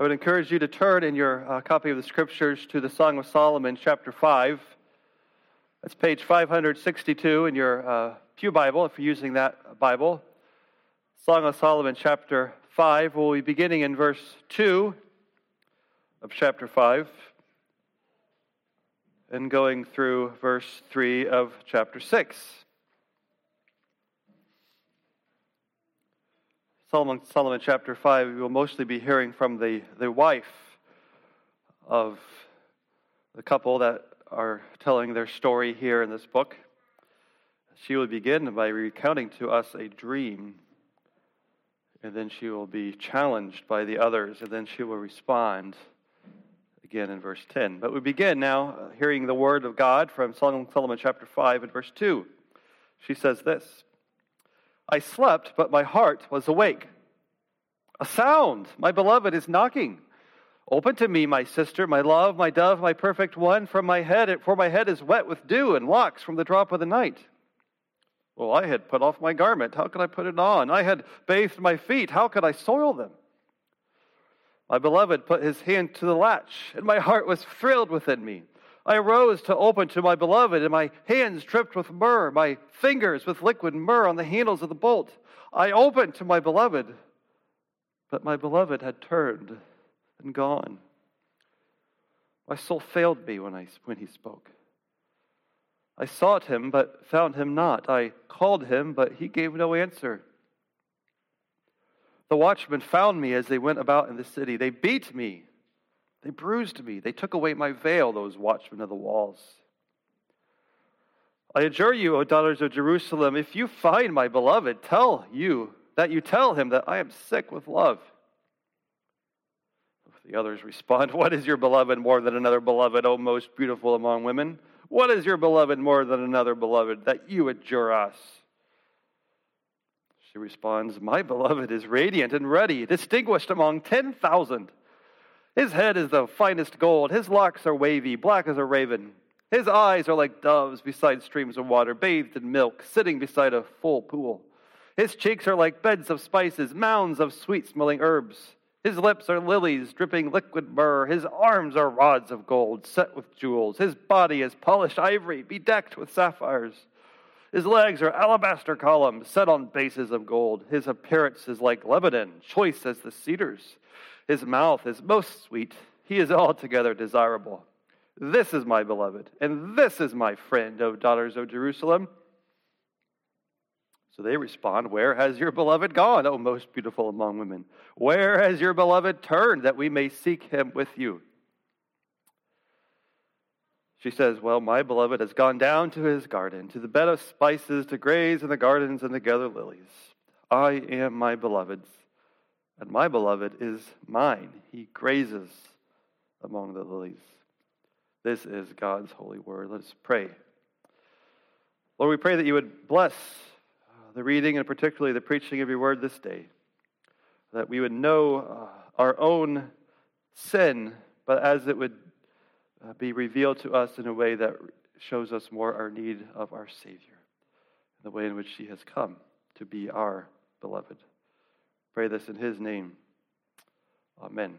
I would encourage you to turn in your uh, copy of the scriptures to the Song of Solomon, chapter 5. That's page 562 in your uh, Pew Bible, if you're using that Bible. Song of Solomon, chapter 5. We'll be beginning in verse 2 of chapter 5 and going through verse 3 of chapter 6. Solomon, Solomon chapter 5, we will mostly be hearing from the, the wife of the couple that are telling their story here in this book. She will begin by recounting to us a dream, and then she will be challenged by the others, and then she will respond again in verse 10. But we begin now hearing the word of God from Solomon Solomon chapter 5 and verse 2. She says this I slept, but my heart was awake. A sound, my beloved, is knocking. Open to me, my sister, my love, my dove, my perfect one. From my head, for my head is wet with dew and locks from the drop of the night. Well, I had put off my garment. How could I put it on? I had bathed my feet. How could I soil them? My beloved put his hand to the latch, and my heart was thrilled within me. I arose to open to my beloved, and my hands dripped with myrrh, my fingers with liquid myrrh on the handles of the bolt. I opened to my beloved, but my beloved had turned and gone. My soul failed me when, I, when he spoke. I sought him, but found him not. I called him, but he gave no answer. The watchmen found me as they went about in the city. They beat me they bruised me. They took away my veil, those watchmen of the walls. I adjure you, O daughters of Jerusalem, if you find my beloved, tell you that you tell him that I am sick with love. The others respond, What is your beloved more than another beloved, O most beautiful among women? What is your beloved more than another beloved that you adjure us? She responds, My beloved is radiant and ready, distinguished among 10,000. His head is the finest gold. His locks are wavy, black as a raven. His eyes are like doves beside streams of water, bathed in milk, sitting beside a full pool. His cheeks are like beds of spices, mounds of sweet smelling herbs. His lips are lilies dripping liquid myrrh. His arms are rods of gold set with jewels. His body is polished ivory, bedecked with sapphires. His legs are alabaster columns set on bases of gold. His appearance is like Lebanon, choice as the cedars. His mouth is most sweet. He is altogether desirable. This is my beloved, and this is my friend, O daughters of Jerusalem. So they respond, Where has your beloved gone, O most beautiful among women? Where has your beloved turned that we may seek him with you? She says, Well, my beloved has gone down to his garden, to the bed of spices, to graze in the gardens and to gather lilies. I am my beloved's and my beloved is mine. He grazes among the lilies. This is God's holy word. Let us pray. Lord, we pray that you would bless uh, the reading and particularly the preaching of your word this day, that we would know uh, our own sin, but as it would uh, be revealed to us in a way that shows us more our need of our Savior, the way in which he has come to be our beloved. Pray this in his name. Amen.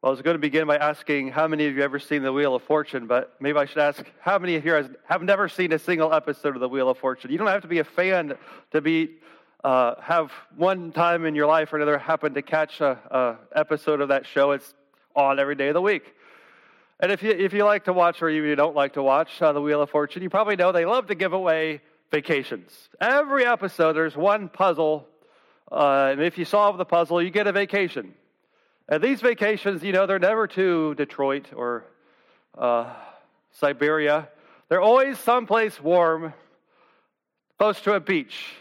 Well, I was going to begin by asking how many of you have ever seen the Wheel of Fortune, but maybe I should ask how many of you have never seen a single episode of the Wheel of Fortune. You don't have to be a fan to be uh, have one time in your life or another happen to catch a, a, episode of that show. It's on every day of the week. And if you if you like to watch or you don't like to watch uh, the Wheel of Fortune, you probably know they love to give away vacations. Every episode, there's one puzzle, uh, and if you solve the puzzle, you get a vacation. And these vacations, you know, they're never to Detroit or uh, Siberia. They're always someplace warm, close to a beach.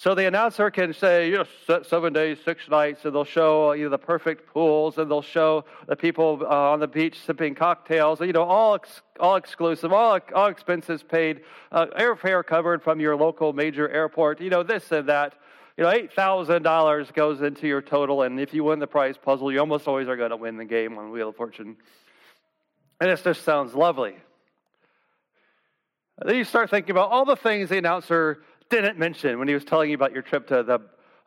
So the announcer can say, you know, seven days, six nights, and they'll show you know, the perfect pools, and they'll show the people uh, on the beach sipping cocktails, you know, all ex- all exclusive, all all expenses paid, uh, airfare covered from your local major airport, you know, this and that. You know, eight thousand dollars goes into your total, and if you win the prize puzzle, you almost always are going to win the game on Wheel of Fortune. And this just sounds lovely. Then you start thinking about all the things the announcer didn't mention when he was telling you about your trip to the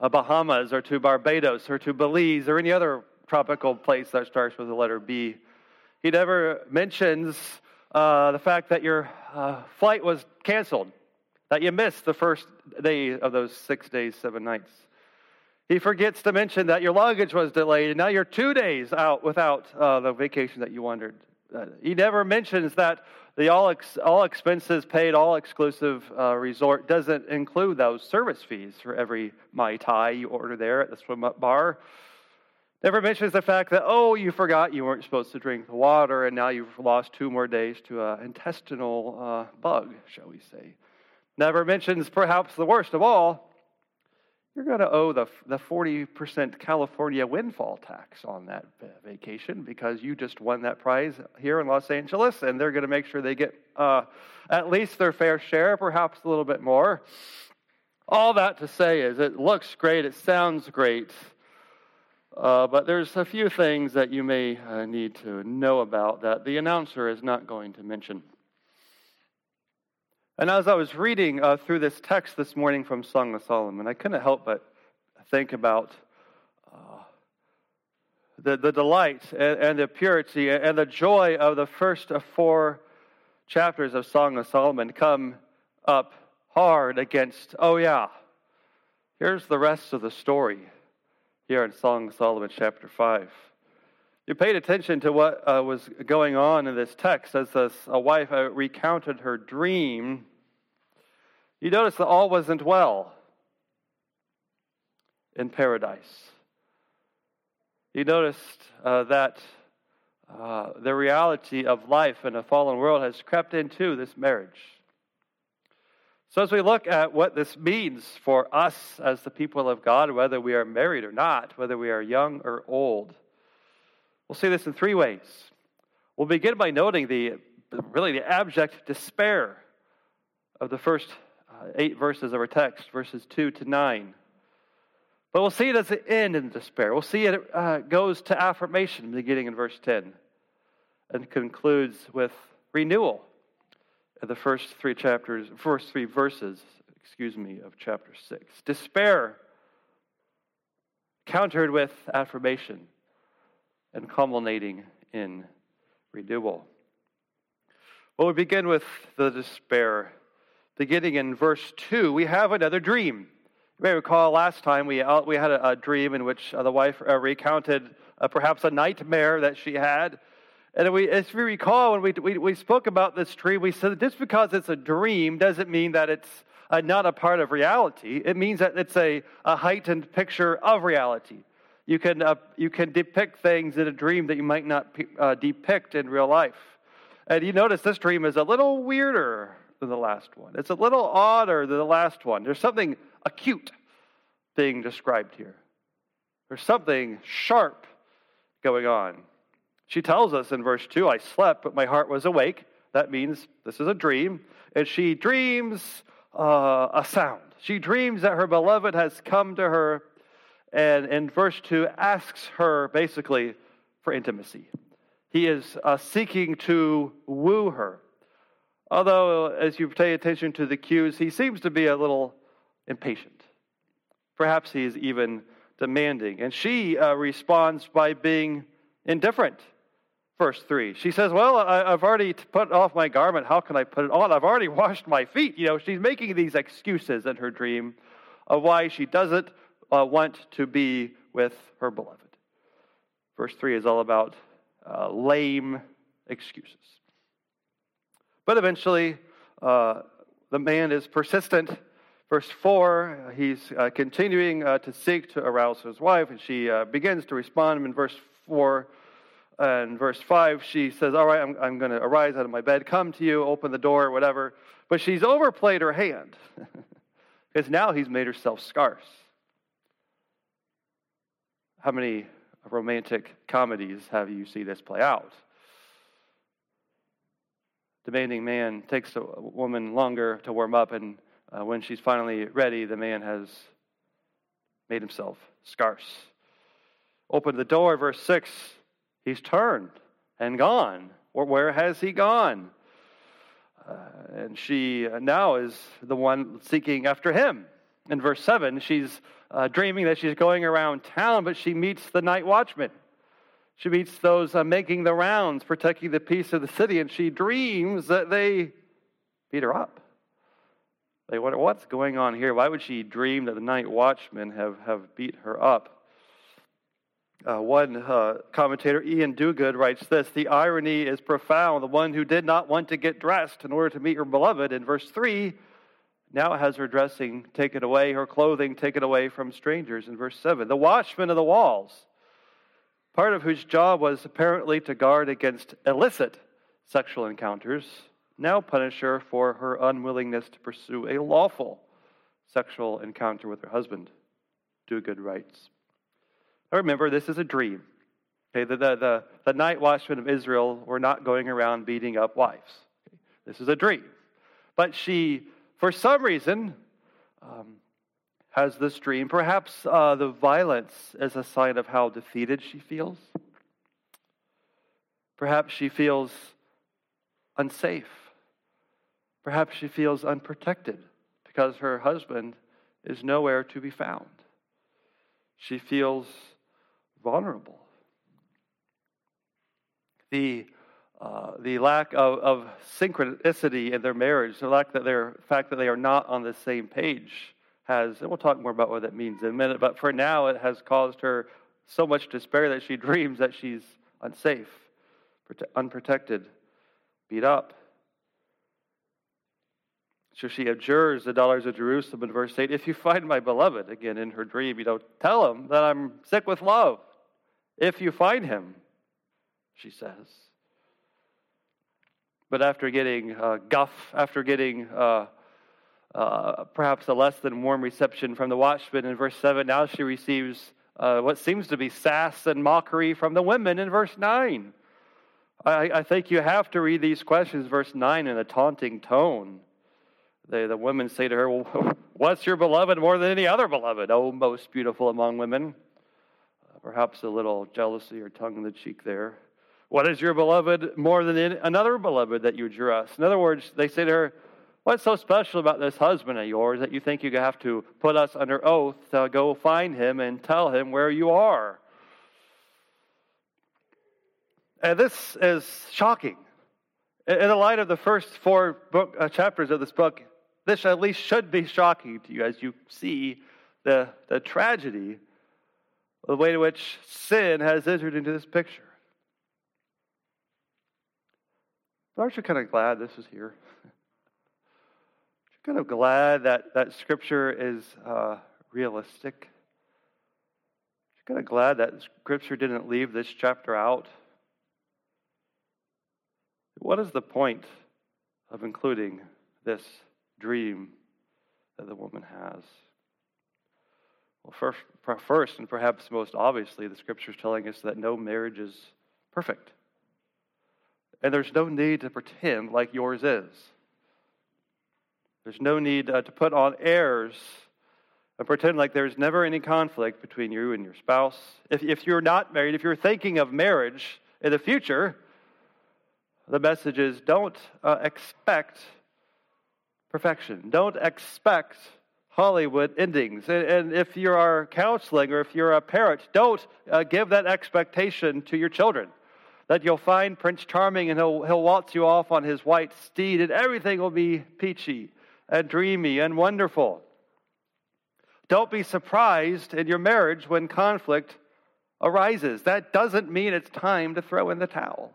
Bahamas or to Barbados or to Belize or any other tropical place that starts with the letter B. He never mentions uh, the fact that your uh, flight was canceled, that you missed the first day of those six days, seven nights. He forgets to mention that your luggage was delayed and now you're two days out without uh, the vacation that you wanted. Uh, he never mentions that the all, ex- all expenses paid, all exclusive uh, resort doesn't include those service fees for every Mai Tai you order there at the swim up bar. Never mentions the fact that, oh, you forgot you weren't supposed to drink the water and now you've lost two more days to an intestinal uh, bug, shall we say. Never mentions, perhaps the worst of all, you're going to owe the, the 40% California windfall tax on that vacation because you just won that prize here in Los Angeles, and they're going to make sure they get uh, at least their fair share, perhaps a little bit more. All that to say is it looks great, it sounds great, uh, but there's a few things that you may uh, need to know about that the announcer is not going to mention. And as I was reading uh, through this text this morning from Song of Solomon, I couldn't help but think about uh, the, the delight and, and, the purity and the joy of the first four chapters of Song of Solomon come up hard against, oh, yeah, here's the rest of the story here in Song of Solomon, chapter 5. You paid attention to what uh, was going on in this text as this, a wife uh, recounted her dream. You notice that all wasn't well in paradise. You noticed uh, that uh, the reality of life in a fallen world has crept into this marriage. So, as we look at what this means for us as the people of God, whether we are married or not, whether we are young or old, we'll see this in three ways. We'll begin by noting the really the abject despair of the first uh, eight verses of our text, verses 2 to 9. But we'll see it as an end in despair. We'll see it uh, goes to affirmation beginning in verse 10 and concludes with renewal in the first three chapters, first three verses, excuse me, of chapter 6. Despair countered with affirmation and culminating in renewal. Well, we begin with the despair beginning in verse 2, we have another dream. You may recall last time we, uh, we had a, a dream in which uh, the wife uh, recounted perhaps a nightmare that she had. And we, if you recall, when we, we, we spoke about this dream, we said that just because it's a dream doesn't mean that it's uh, not a part of reality. It means that it's a, a heightened picture of reality. You can, uh, you can depict things in a dream that you might not depict in real life. And you notice this dream is a little weirder than the last one. It's a little odder than the last one. There's something acute being described here. There's something sharp going on. She tells us in verse 2 I slept, but my heart was awake. That means this is a dream. And she dreams uh, a sound. She dreams that her beloved has come to her, and in verse 2 asks her basically for intimacy. He is uh, seeking to woo her. Although, as you pay attention to the cues, he seems to be a little impatient. Perhaps he is even demanding. And she uh, responds by being indifferent. Verse 3. She says, Well, I, have already put off my garment. How can I put it on? I've already washed my feet. You know, she's making these excuses in her dream of why she doesn't uh, want to be with her beloved. Verse 3 is all about uh, lame excuses. But eventually, uh, the man is persistent. Verse 4, he's uh, continuing uh, to seek to arouse his wife, and she uh, begins to respond. In verse 4 and verse 5, she says, All right, I'm, I'm going to arise out of my bed, come to you, open the door, whatever. But she's overplayed her hand because now he's made herself scarce. How many romantic comedies have you see this play out? demanding man takes a woman longer to warm up, and uh, when she's finally ready, the man has made himself scarce. Open the door, verse 6, he's turned and gone. Where has he gone? Uh, and she now is the one seeking after him. In verse 7, she's uh, dreaming that she's going around town, but she meets the night watchman. She meets those uh, making the rounds, protecting the peace of the city, and she dreams that they beat her up. They wonder, what's going on here? Why would she dream that the night watchmen have, have beat her up? Uh, one uh, commentator, Iain Duguid, writes this The irony is profound. The one who did not want to get dressed in order to meet her beloved in verse 3 now has her dressing taken away, her clothing taken away from strangers in verse 7. The watchman of the walls, part of whose job was apparently to guard against illicit sexual encounters, now punish her for her unwillingness to pursue a lawful sexual encounter with her husband. Duguid writes. Now remember, this is a dream. Okay, the, the, the, the night watchmen of Israel were not going around beating up wives. Okay, this is a dream. But she for some reason, um, has this dream. Perhaps uh, the violence is a sign of how defeated she feels. Perhaps she feels unsafe. Perhaps she feels unprotected because her husband is nowhere to be found. She feels vulnerable. The uh, the lack of, of, synchronicity in their marriage, the lack that fact that they are not on the same page, has, and we'll talk more about what that means in a minute, but for now it has caused her so much despair that she dreams that she's unsafe, unprotected, beat up. So she adjures the daughters of Jerusalem in verse 8 If you find my beloved, again in her dream, you know, tell him that I'm sick with love. If you find him, she says. But after getting uh, guff, after getting uh, uh, perhaps a less than warm reception from the watchman in verse 7, now she receives uh, what seems to be sass and mockery from the women in verse 9. I, I, think you have to read these questions, verse 9, in a taunting tone. They, the women say to her, well, What's your beloved more than any other beloved? Oh, most beautiful among women. Uh, perhaps a little jealousy or tongue in the cheek there. What is your beloved more than another beloved that you dress? In other words, they say to her, What's so special about this husband of yours that you think you have to put us under oath to go find him and tell him where you are? And this is shocking. In the light of the first four book, uh, chapters of this book, this at least should be shocking to you as you see the, the tragedy, the way in which sin has entered into this picture. But aren't you kind of glad this is here? Aren't kind of glad that, that Scripture is uh, realistic? Aren't kind of glad that Scripture didn't leave this chapter out? What is the point of including this dream that the woman has? Well, first, first and perhaps most obviously, the Scripture is telling us that no marriage is perfect. And there's no need to pretend like yours is. There's no need uh, to put on airs and pretend like there's never any conflict between you and your spouse. If, if you're not married, if you're thinking of marriage in the future, the message is don't uh, expect perfection. Don't expect Hollywood endings. And, and, if you are counseling or if you're a parent, don't uh, give that expectation to your children that you'll find Prince Charming and he'll, he'll waltz you off on his white steed and everything will be peachy and dreamy and wonderful. Don't be surprised in your marriage when conflict arises. That doesn't mean it's time to throw in the towel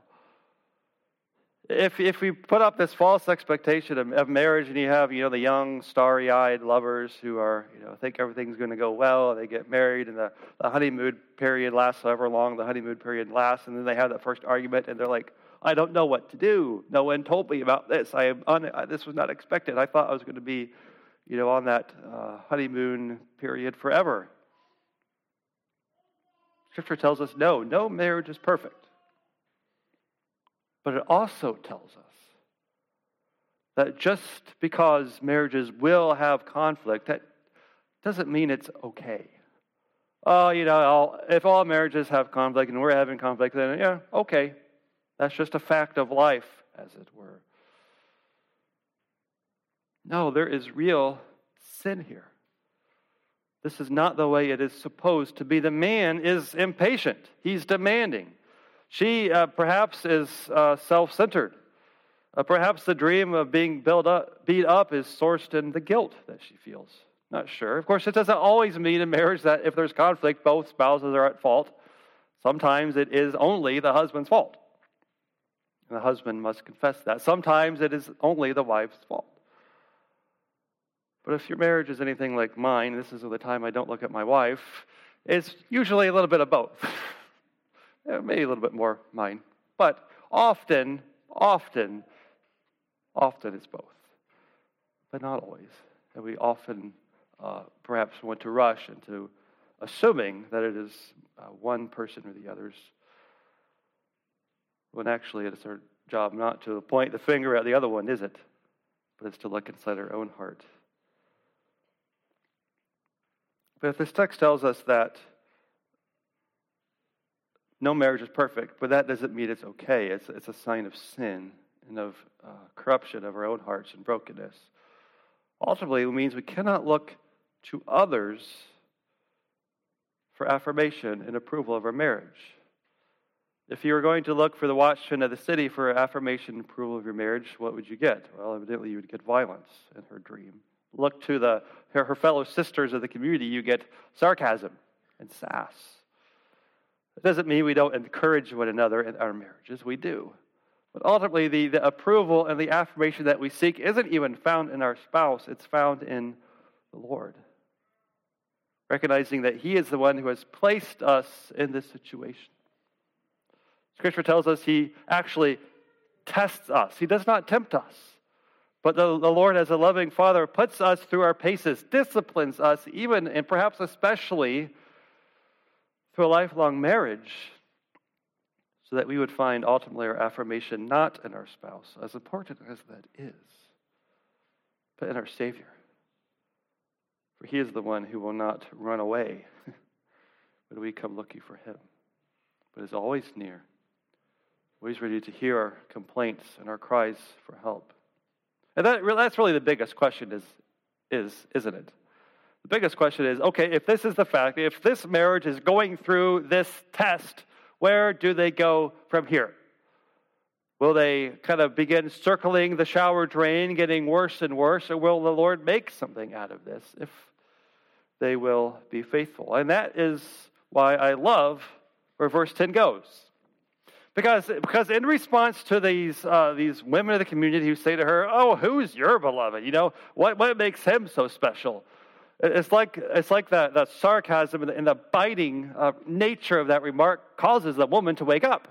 if if we put up this false expectation of, of marriage and you have you know the young starry-eyed lovers who are you know think everything's going to go well they get married and the, the honeymoon period lasts however long the honeymoon period lasts and then they have that first argument and they're like i don't know what to do. No one told me about this. I am un, this was not expected. I thought i was going to be you know on that uh, honeymoon period forever. Scripture tells us no no marriage is perfect but it also tells us that just because marriages will have conflict, that doesn't mean it's okay. Oh, you know, if all marriages have conflict and we're having conflict, then yeah, okay. That's just a fact of life, as it were. No, there is real sin here. This is not the way it is supposed to be. The man is impatient, he's demanding. She uh, perhaps is uh, self centered. Uh, perhaps the dream of being up, beat up is sourced in the guilt that she feels. Not sure. Of course, it doesn't always mean in marriage that if there's conflict, both spouses are at fault. Sometimes it is only the husband's fault. And the husband must confess that. Sometimes it is only the wife's fault. But if your marriage is anything like mine, this is the time I don't look at my wife, it's usually a little bit of both. Maybe a little bit more mine. But often, often, often it's both. But not always. And we often uh, perhaps want to rush into assuming that it is uh, one person or the others, when actually it's our job not to point the finger at the other one, is it? But it's to look inside our own heart. But if this text tells us that no marriage is perfect, but that doesn't mean it's okay. It's, it's a sign of sin and of uh, corruption of our own hearts and brokenness. Ultimately, it means we cannot look to others for affirmation and approval of our marriage. If you were going to look for the watchman of the city for affirmation and approval of your marriage, what would you get? Well, evidently you would get violence in her dream. Look to the, her, her fellow sisters of the community, you get sarcasm and sass. It doesn't mean we don't encourage one another in our marriages, we do. But ultimately, the, the approval and the affirmation that we seek isn't even found in our spouse, it's found in the Lord recognizing that He is the one who has placed us in this situation. Scripture tells us He actually tests us, He does not tempt us. But the, the Lord, as a loving Father, puts us through our paces, disciplines us, even and perhaps especially through a lifelong marriage, so that we would find ultimately our affirmation not in our spouse, as important as that is, but in our Savior. For he is the one who will not run away when we come looking for him, but is always near, always ready to hear our complaints and our cries for help. And that, that's really the biggest question, is, is, isn't it? The biggest question is okay, if this is the fact, if this marriage is going through this test, where do they go from here? Will they kind of begin circling the shower drain, getting worse and worse, or will the Lord make something out of this if they will be faithful? And that is why I love where verse 10 goes. Because, because in response to these, uh, these women of the community who say to her, Oh, who's your beloved? You know, what, what makes him so special? It's like, it's like that, that sarcasm and the, biting uh, nature of that remark causes the woman to wake up.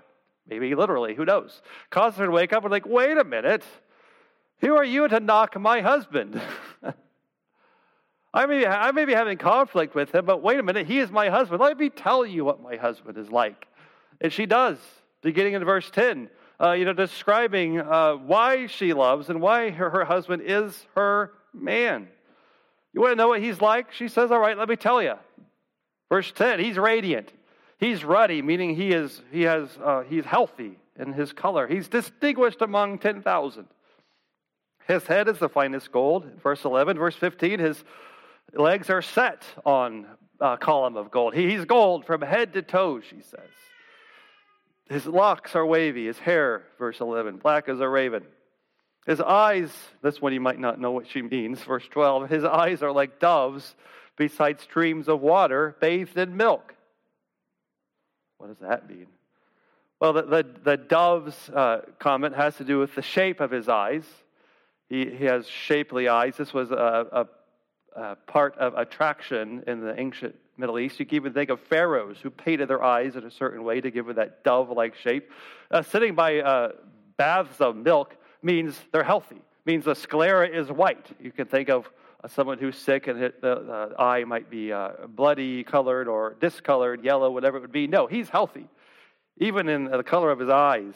Maybe literally, who knows? Causes her to wake up and like, wait a minute, who are you to knock my husband? I may, I may be having conflict with him, but wait a minute, he is my husband. Let me tell you what my husband is like. And she does, beginning in verse 10, uh, you know, describing uh, why she loves and why her, her husband is her man. You want to know what he's like? She says, All right, let me tell you. Verse 10, he's radiant. He's ruddy, meaning he is he has uh, he's healthy in his color. He's distinguished among ten thousand. His head is the finest gold. Verse eleven, verse fifteen, his legs are set on a column of gold. He's gold from head to toe, she says. His locks are wavy. His hair, verse eleven, black as a raven. His eyes, this one you might not know what she means, verse 12. His eyes are like doves beside streams of water bathed in milk. What does that mean? Well, the, the, the dove's uh, comment has to do with the shape of his eyes. He, he has shapely eyes. This was a, a, a part of attraction in the ancient Middle East. You can even think of pharaohs who painted their eyes in a certain way to give it that dove like shape. Uh, sitting by uh, baths of milk means they're healthy, means the sclera is white. You can think of uh, someone who's sick and the, the eye might be uh, bloody colored or discolored, yellow, whatever it would be. No, he's healthy, even in the color of his eyes.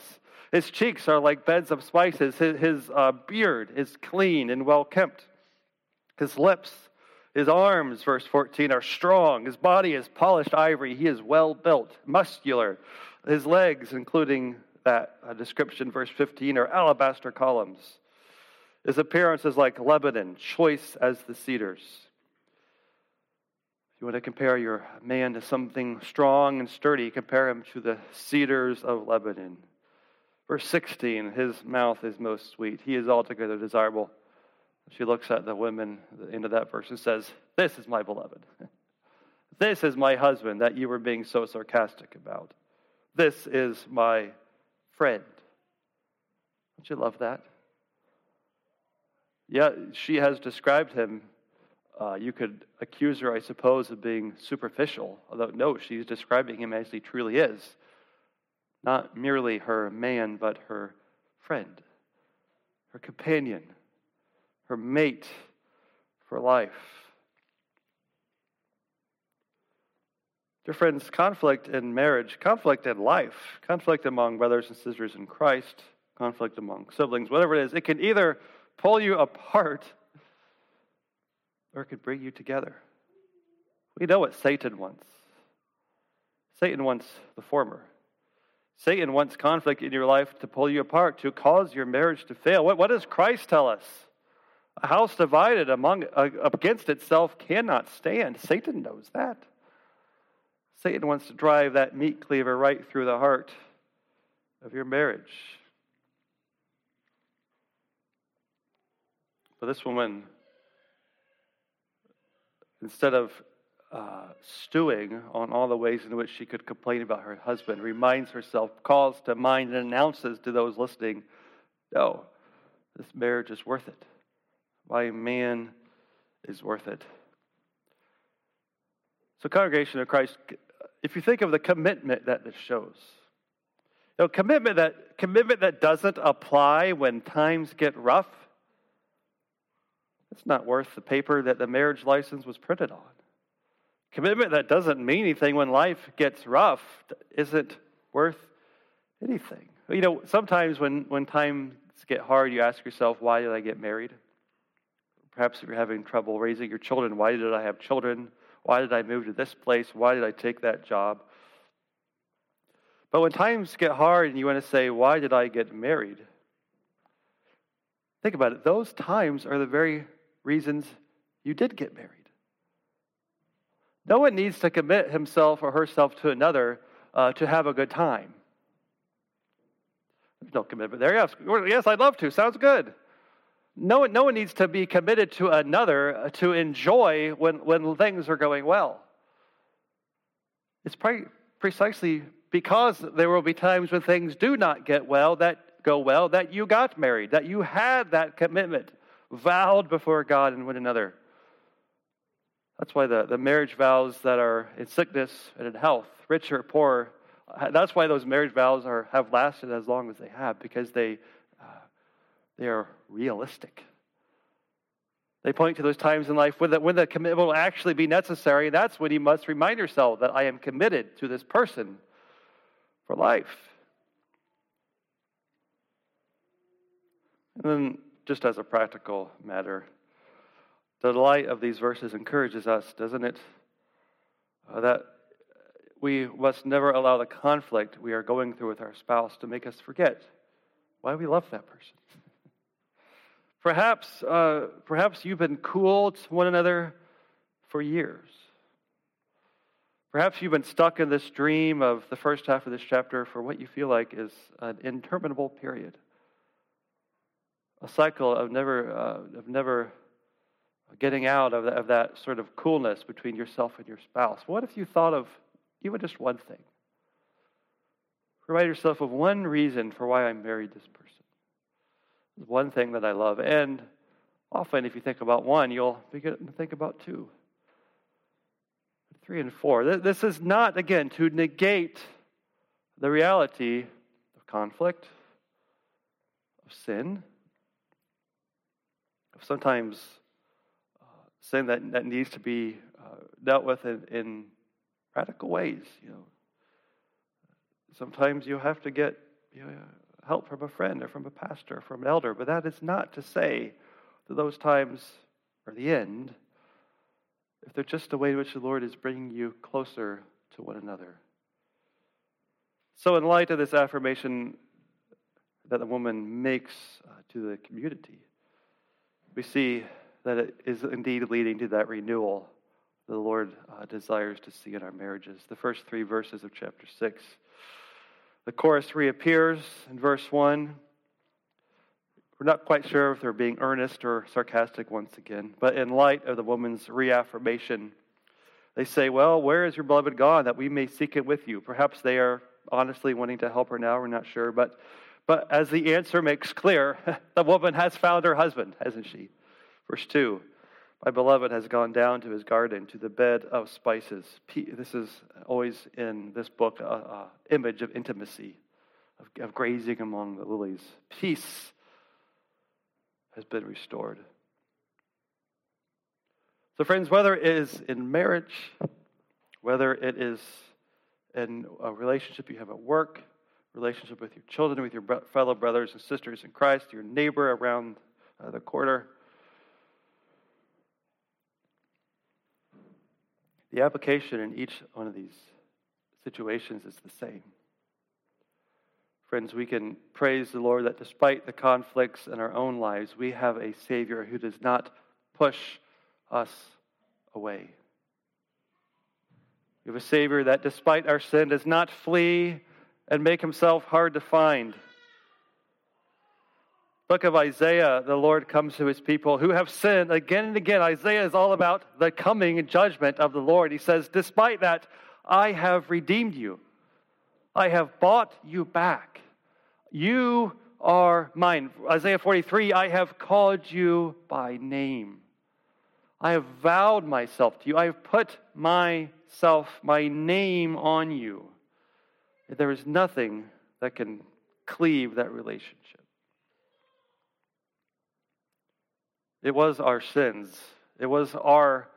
His cheeks are like beds of spices. His, his uh, beard is clean and well kept. His lips, his arms, verse 14, are strong. His body is polished ivory. He is well built, muscular. His legs, including that uh, description, verse 15, are alabaster columns. His appearance is like Lebanon, choice as the cedars. If you want to compare your man to something strong and sturdy, compare him to the cedars of Lebanon. Verse 16, his mouth is most sweet. He is altogether desirable. She looks at the women at the end of that verse and says, This is my beloved. This is my husband that you were being so sarcastic about. This is my friend. Don't you love that? Yeah, she has described him. Uh, you could accuse her, I suppose, of being superficial, although no, she's describing him as he truly is. Not merely her man, but her friend, her companion, her mate for life. Dear friends, conflict in marriage, conflict in life, conflict among brothers and sisters in Christ, conflict among siblings, whatever it is, it can either pull you apart or it could bring you together. We know what Satan wants. Satan wants the former. Satan wants conflict in your life to pull you apart, to cause your marriage to fail. What, what does Christ tell us? A house divided among, against itself cannot stand. Satan knows that. Satan wants to drive that meat cleaver right through the heart of your marriage. But this woman, instead of uh, stewing on all the ways in which she could complain about her husband, reminds herself, calls to mind, and announces to those listening, No, this marriage is worth it. My man is worth it. So, congregation of Christ, if you think of the commitment that this shows, you know, commitment that commitment that doesn't apply when times get rough, it's not worth the paper that the marriage license was printed on. Commitment that doesn't mean anything when life gets rough isn't worth anything. You know, sometimes when, when times get hard, you ask yourself, why did I get married? Perhaps if you're having trouble raising your children, why did I have children? Why did I move to this place? Why did I take that job? But when times get hard and you want to say, Why did I get married? Think about it. Those times are the very reasons you did get married. No one needs to commit himself or herself to another uh, to have a good time. There's no commitment there. Yes, yes, I'd love to. Sounds good. No one, no one needs to be committed to another to enjoy when, when things are going well. It's pre- precisely because there will be times when things do not get well, that go well, that you got married, that you had that commitment vowed before God and one another. That's why the, the marriage vows that are in sickness and in health, rich or poor, that's why those marriage vows are, have lasted as long as they have, because they they are realistic. They point to those times in life when the, when the commitment will actually be necessary. That's when you must remind yourself that I am committed to this person for life. And then, just as a practical matter, the delight of these verses encourages us, doesn't it? Uh, that we must never allow the conflict we are going through with our spouse to make us forget why we love that person. Perhaps, uh, perhaps you've been cool to one another for years. Perhaps you've been stuck in this dream of the first half of this chapter for what you feel like is an interminable period. A cycle of never, uh, of never getting out of, the, of that sort of coolness between yourself and your spouse. What if you thought of even just one thing? Remind yourself of one reason for why I married this person one thing that I love. And often, if you think about one, you'll begin to think about two, three, and four. This is not, again, to negate the reality of conflict, of sin, of sometimes uh, sin that, that needs to be uh, dealt with in, in radical ways. You know, sometimes you have to get you know, help from a friend or from a pastor or from an elder. But that is not to say that those times are the end if they're just a way in which the Lord is bringing you closer to one another. So, in light of this affirmation that the woman makes uh, to the community, we see that it is indeed leading to that renewal the Lord uh, desires to see in our marriages. The first three verses of chapter 6. The chorus reappears in verse 1. We're not quite sure if they're being earnest or sarcastic once again, but in light of the woman's reaffirmation, they say, Well, where is your beloved gone that we may seek it with you? Perhaps they are honestly wanting to help her now, we're not sure. But, but as the answer makes clear, the woman has found her husband, hasn't she? Verse 2 My beloved has gone down to his garden, to the bed of spices. This is always in this book an image of intimacy, of, of grazing among the lilies. Peace has been restored. So, friends, whether it is in marriage, whether it is in a relationship you have at work, relationship with your children, with your fellow brothers and sisters in Christ, your neighbor around uh, the corner, the application in each one of these situations is the same. Friends, we can praise the Lord that despite the conflicts in our own lives, we have a Savior who does not push us away. We have a Savior that, despite our sin, does not flee and make himself hard to find. Book of Isaiah, the Lord comes to his people who have sinned again and again. Isaiah is all about the coming judgment of the Lord. He says, Despite that, I have redeemed you. I have bought you back. You are mine. Isaiah 43 I have called you by name. I have vowed myself to you. I have put myself, my name on you. There is nothing that can cleave that relationship. It was our sins. It was our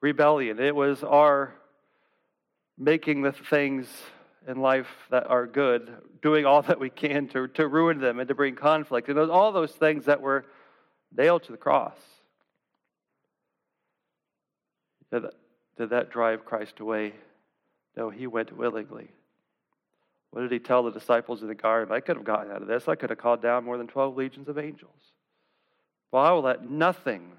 rebellion. It was our making the things in life that are good, doing all that we can to, to ruin them and to bring conflict. And those, all those things that were nailed to the cross. Did that, did that drive Christ away? No, he went willingly. What did he tell the disciples in the garden? I could have gotten out of this. I could have called down more than 12 legions of angels. Well, I will let nothing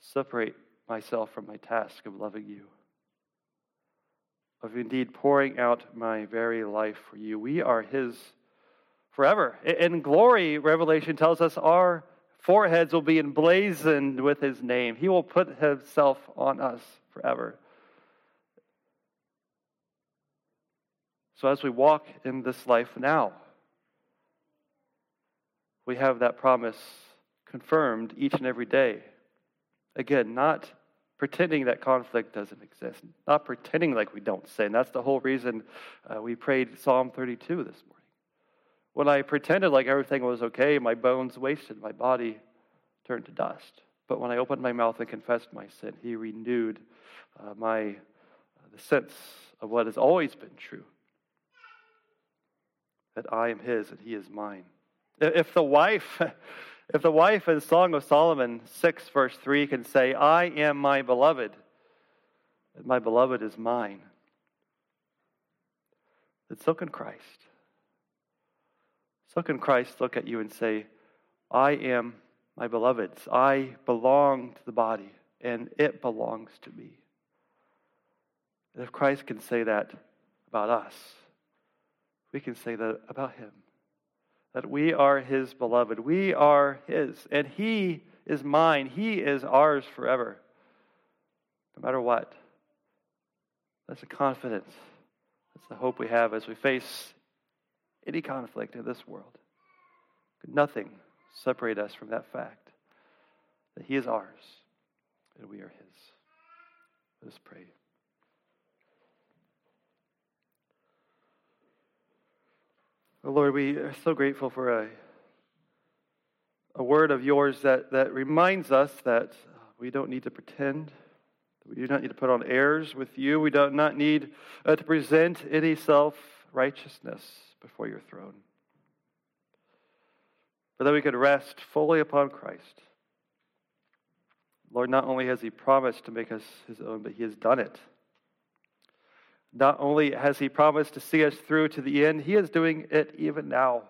separate myself from my task of loving you, of indeed pouring out my very life for you. We are his forever. In glory, Revelation tells us our foreheads will be emblazoned with his name. He will put himself on us forever. So as we walk in this life now, we have that promise confirmed each and every day. Again, not pretending that conflict doesn't exist, not pretending like we don't sin. That's the whole reason uh, we prayed Psalm 32 this morning. When I pretended like everything was okay, my bones wasted, my body turned to dust. But when I opened my mouth and confessed my sin, He renewed uh, my uh, the sense of what has always been true that I am His and He is mine. If the wife If the wife in Song of Solomon 6, verse 3 can say, I am my beloved, and my beloved is mine, then so can Christ. So can Christ look at you and say, I am my beloved's. I belong to the body, and it belongs to me. And if Christ can say that about us, we can say that about him that we are his beloved. We are his, and he is mine. He is ours forever, no matter what. That's the confidence. That's the hope we have as we face any conflict in this world. Nothing separate us from that fact that he is ours and we are his. Let us pray. Lord, we are so grateful for a, a word of yours that, that reminds us that we don't need to pretend. We do not need to put on airs with you. We do not need uh, to present any self righteousness before your throne. But that we could rest fully upon Christ. Lord, not only has He promised to make us His own, but He has done it. Not only has He promised to see us through to the end, He is doing it even now,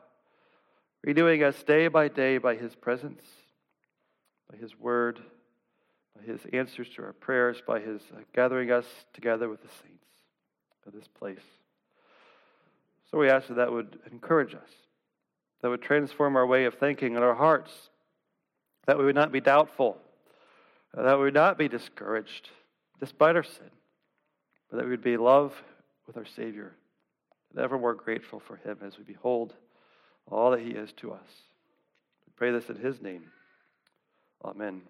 renewing us day by day by His presence, by His word, by his answers to our prayers, by his uh, gathering us together with the saints of this place. So we ask that that would encourage us, that would transform our way of thinking and our hearts, that we would not be doubtful, that we would not be discouraged despite our sin, but that we would be love with our Savior, and ever more grateful for him as we behold all that he is to us. We pray this in his name. Amen.